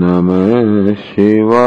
नमः शिवा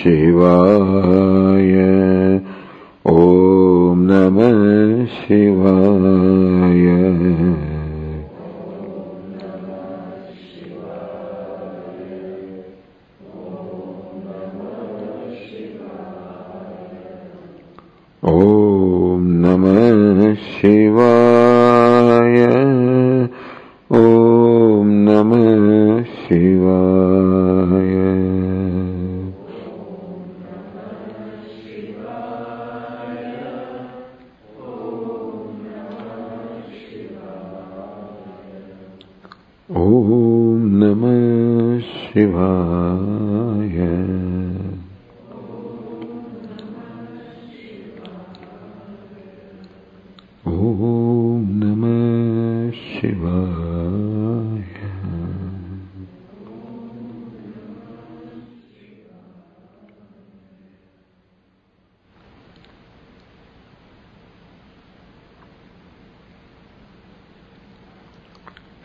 शिवाय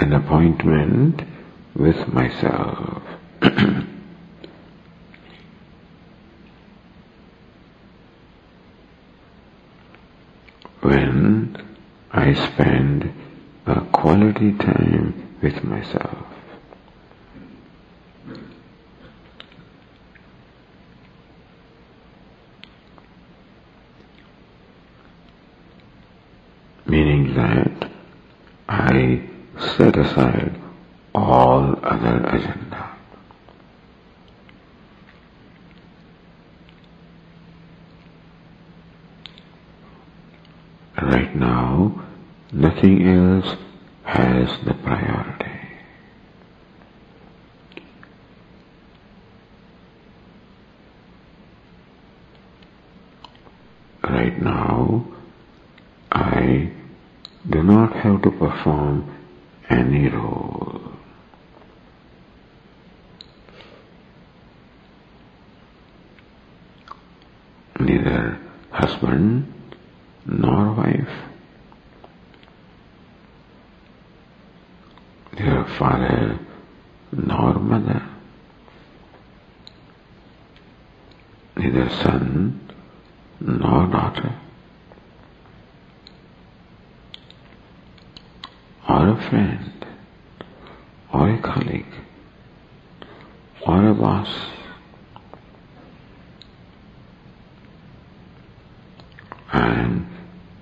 An appointment with myself. when I spend a quality time with myself. Meaning that I set aside all other agenda. Right now, nothing else has the priority. Right now, I do not have to perform any role. Neither husband nor wife. Neither father nor mother. Neither son nor daughter. Or a friend, or a colleague, or a boss. I am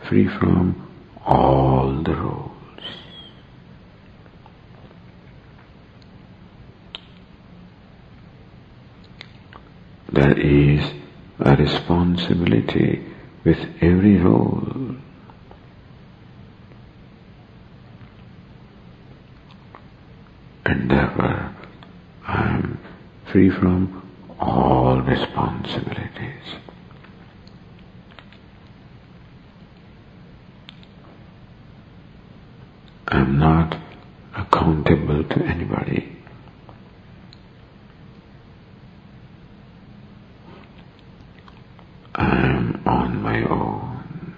free from all the roles. There is a responsibility with every role. and therefore I am free from all responsibilities. I am not accountable to anybody. I am on my own.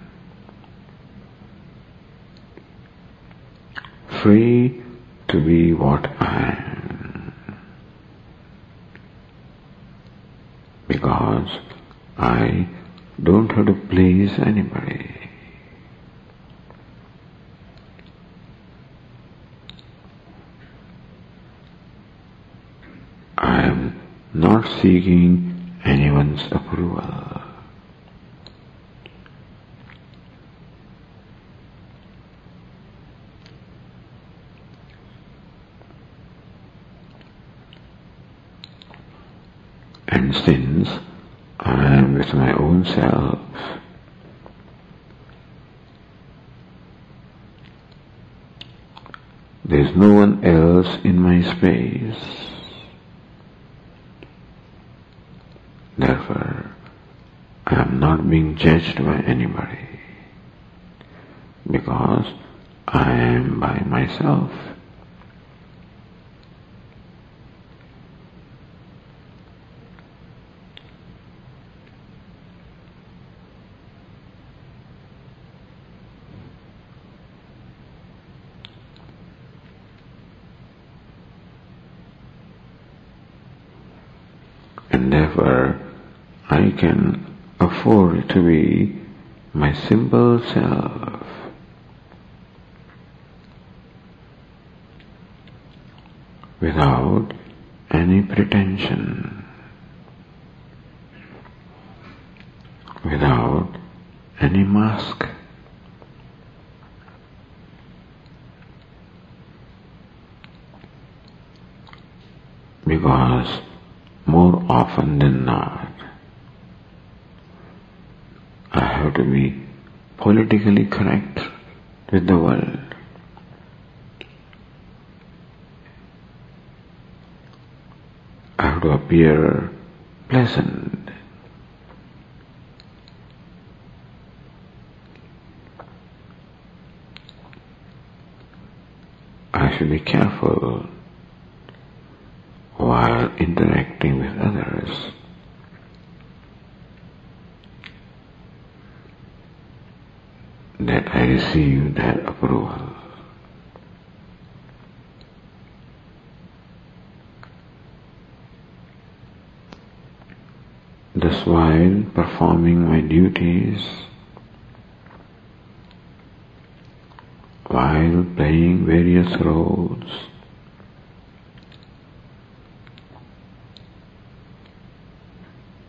Free to be what I am. Because I don't have to please anybody. I am not seeking anyone's approval. And since with my own self, there is no one else in my space. Therefore, I am not being judged by anybody because I am by myself. and therefore I can afford to be my simple self. Without any pretension, without any mask. Because more often than not, I have to be politically correct with the world. I have to appear pleasant. I should be careful while interacting with others. That I receive that approval. Thus while performing my duties, while playing various roles.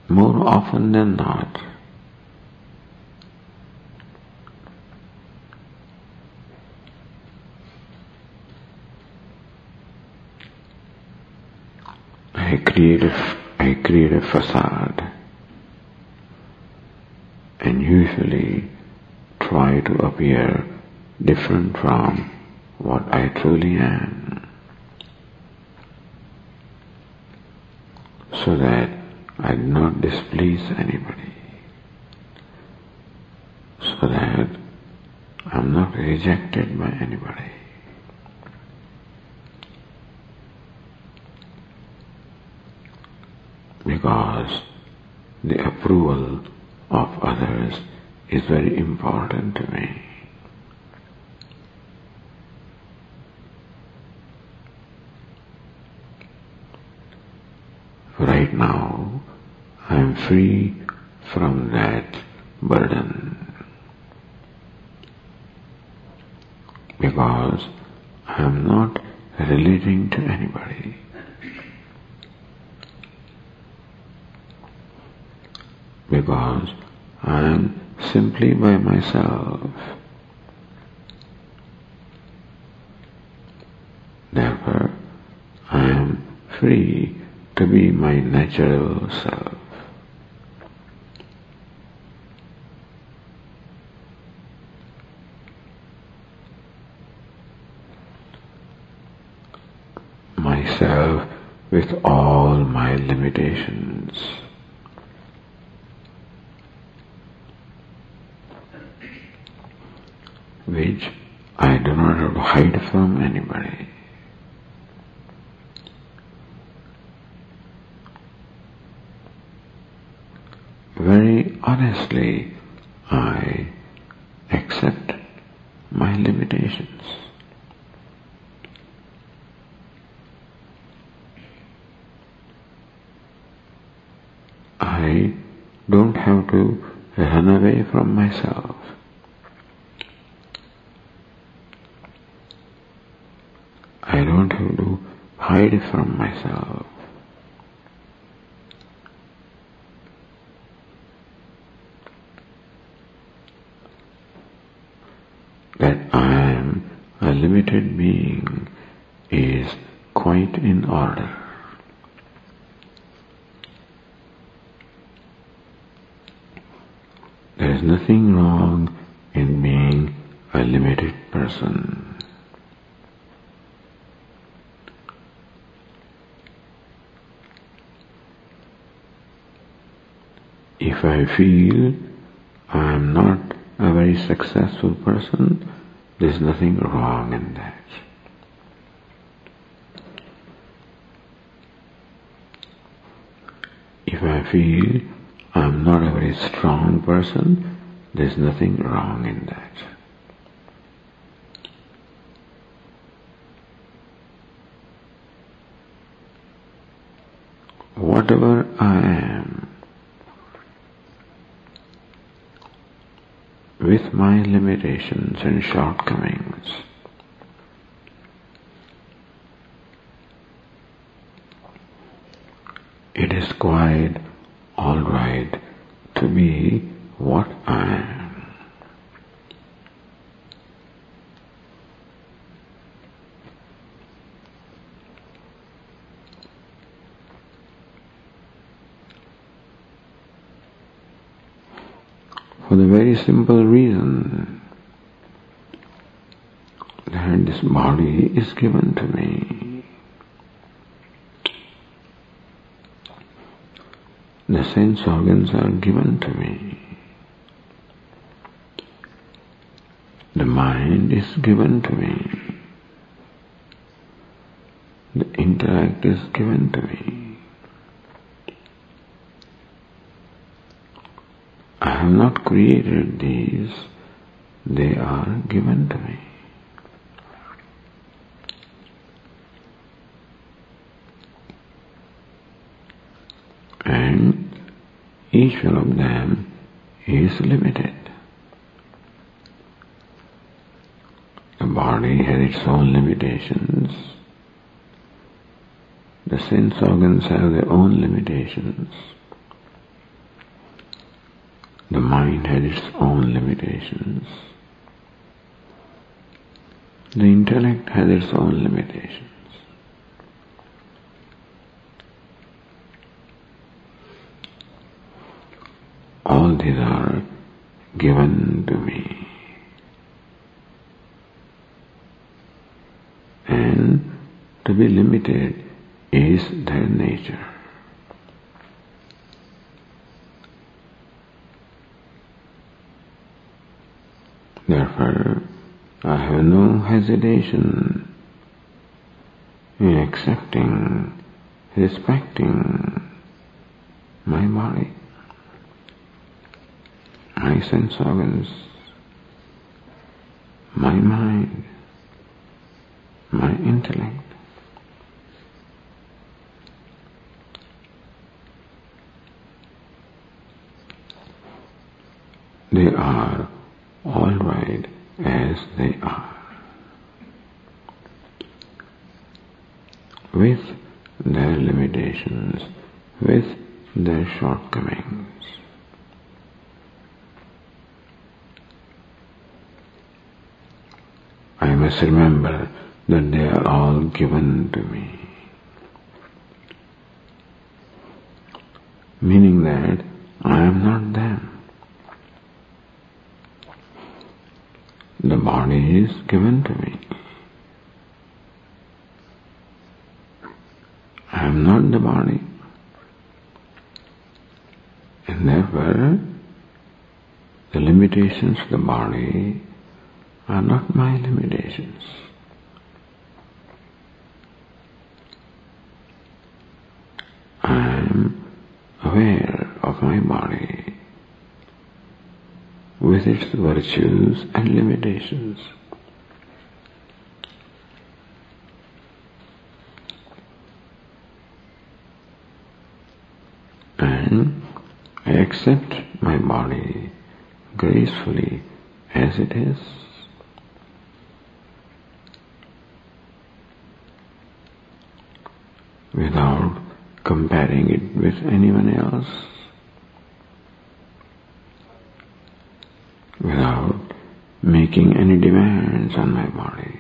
More often than not, I create a, I create a facade and usually try to appear different from what I truly am. So that I do not displease anybody. So that I'm not rejected by anybody. Because the approval of others is very important to me. Right now, I am free from that burden because I am not relating to anybody. Because I am simply by myself. Therefore, I am free to be my natural self. Myself with all my limitations. Which I do not have to hide from anybody. very honestly, I accept my limitations. I don't have to run away from myself. I don't have to hide from myself. that I am a limited being is quite in order. There is nothing wrong in being a limited person. If I feel I am not a very successful person, there's nothing wrong in that. If I feel I'm not a very strong person, there's nothing wrong in that. Whatever I am, with my limitations and shortcomings. It is quite alright to be what I am. For the very simple reason that this body is given to me. The sense organs are given to me. The mind is given to me. The intellect is given to me. I have not created these, they are given to me. And each one of them is limited. The body has its own limitations. The sense organs have their own limitations. The mind has its own limitations. The intellect has its own limitations. All these are given to me. And to be limited is their nature. Therefore, I have no hesitation in accepting, respecting my body, my sense organs, my mind, my intellect. They are all right as they are. With their limitations, with their shortcomings. I must remember that they are all given to me. Meaning that I am not them. The body is given to me. I am not the body. And therefore, the limitations of the body are not my limitations. I am aware of my body with its virtues and limitations. And I accept my body gracefully as it is. Without comparing it with anyone else. without making any demands on my body.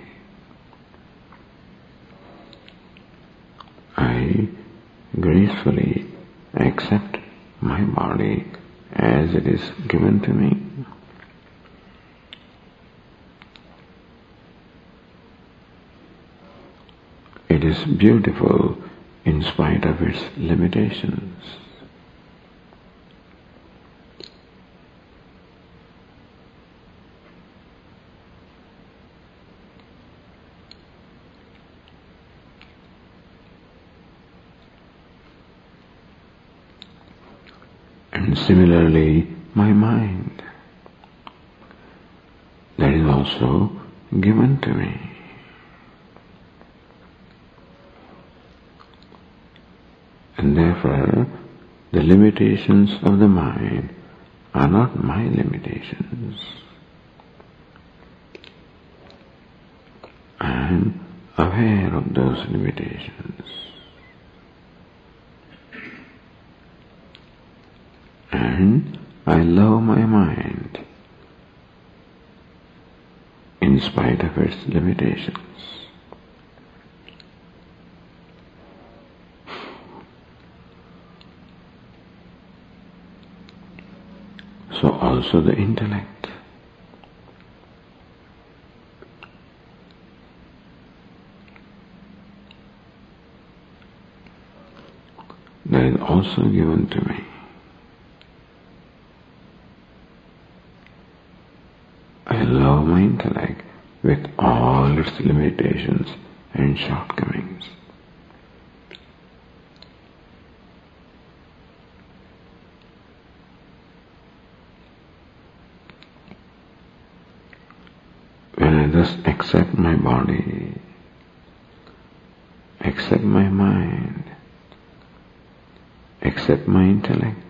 I gracefully accept my body as it is given to me. It is beautiful in spite of its limitations. And similarly, my mind. That is also given to me. And therefore, the limitations of the mind are not my limitations. I am aware of those limitations. And I love my mind in spite of its limitations. So also the intellect. That is also given to me. I love my intellect with all its limitations and shortcomings. When I thus accept my body, accept my mind, accept my intellect,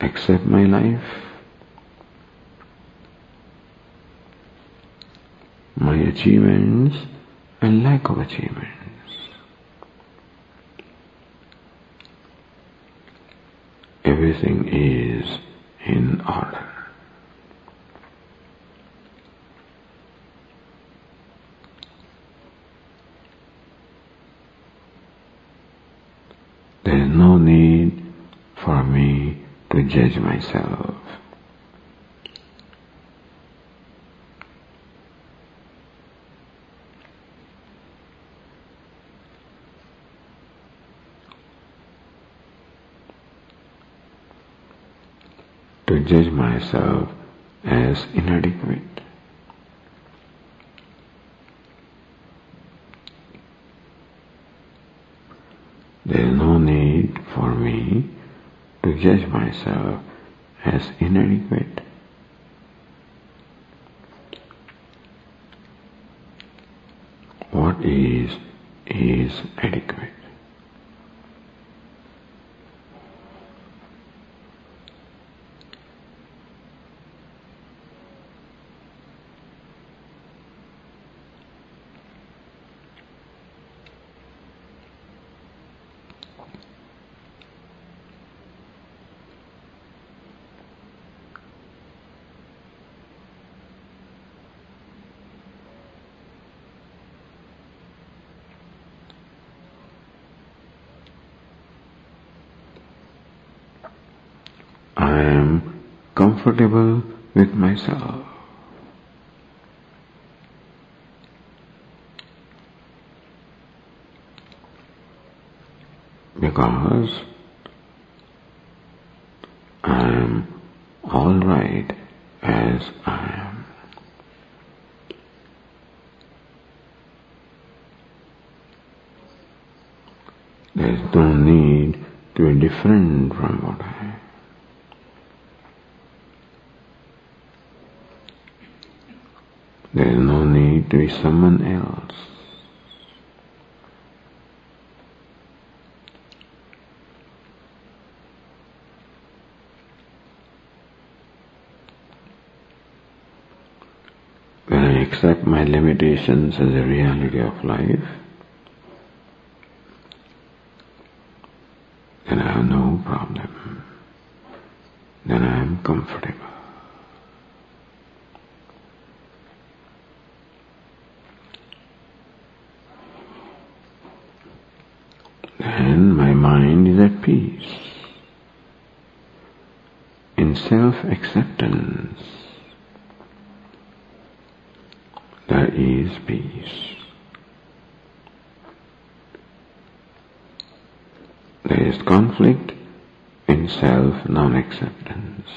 accept my life, my achievements and lack of achievements. Everything is in order. There is no need for me to judge myself. to judge myself as inadequate. There is no need for me to judge myself as inadequate. What is, is adequate. I am comfortable with myself. Because I am all right as I am. There is no need to be different from what I am. There is no need to be someone else. When I accept my limitations as a reality of life, then I have no problem. Then I am comfortable. Then my mind is at peace. In self-acceptance, there is peace. There is conflict in self non-acceptance.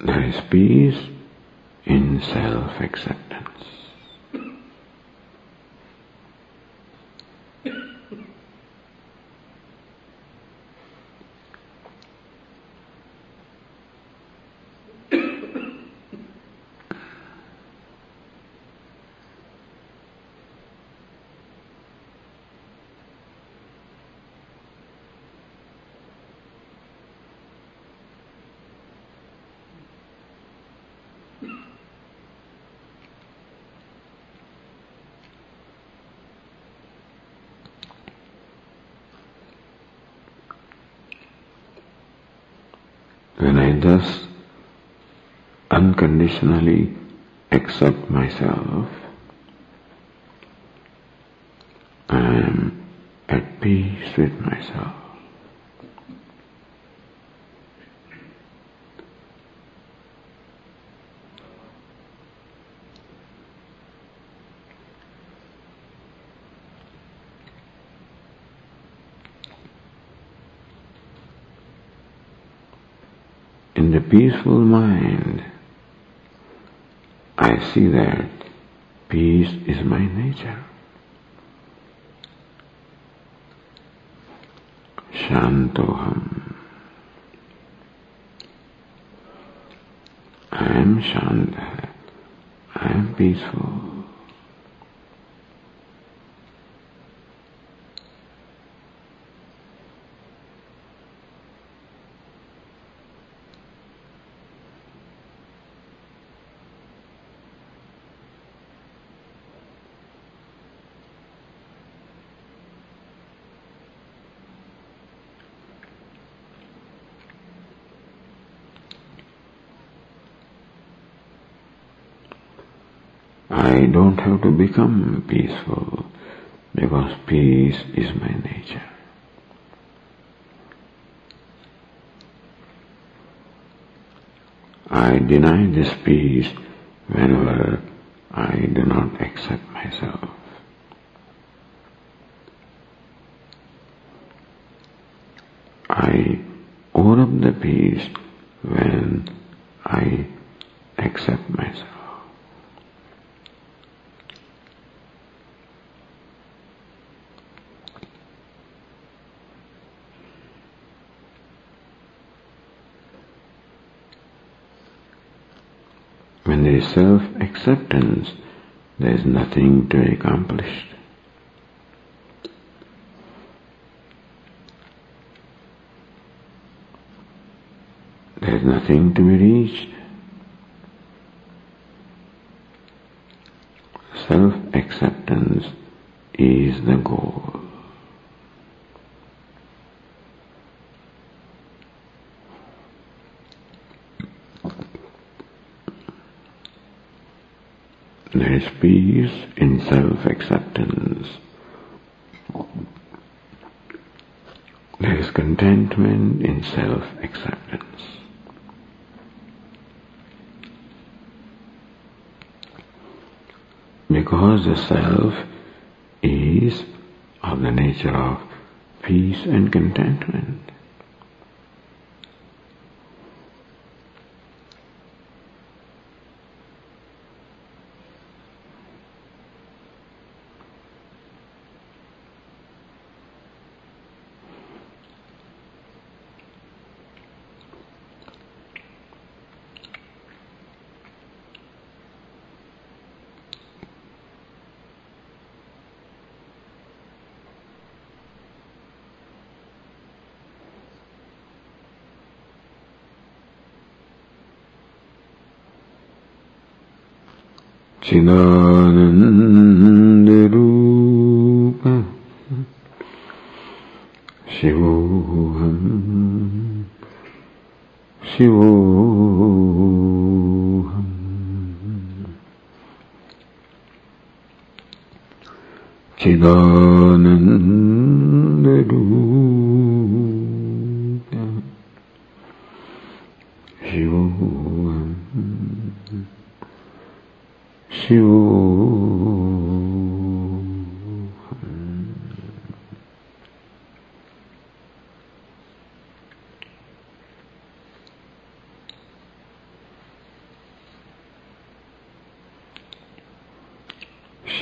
There is peace in self-acceptance. When I thus unconditionally accept myself, I am at peace with myself. In the peaceful mind, I see that peace is my nature. Shantoham. I am Shanta. I am peaceful. I don't have to become peaceful because peace is my nature. I deny this peace whenever I do not accept myself. I own up the peace when I accept myself. When there is self-acceptance, there is nothing to be accomplished. There is nothing to be reached. Self-acceptance is the goal. There is peace in self-acceptance. There is contentment in self-acceptance. Because the self is of the nature of peace and contentment. चिदानन्दरूप शिवोऽहम् शिवोऽहम् चिदानन्दरूप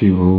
she who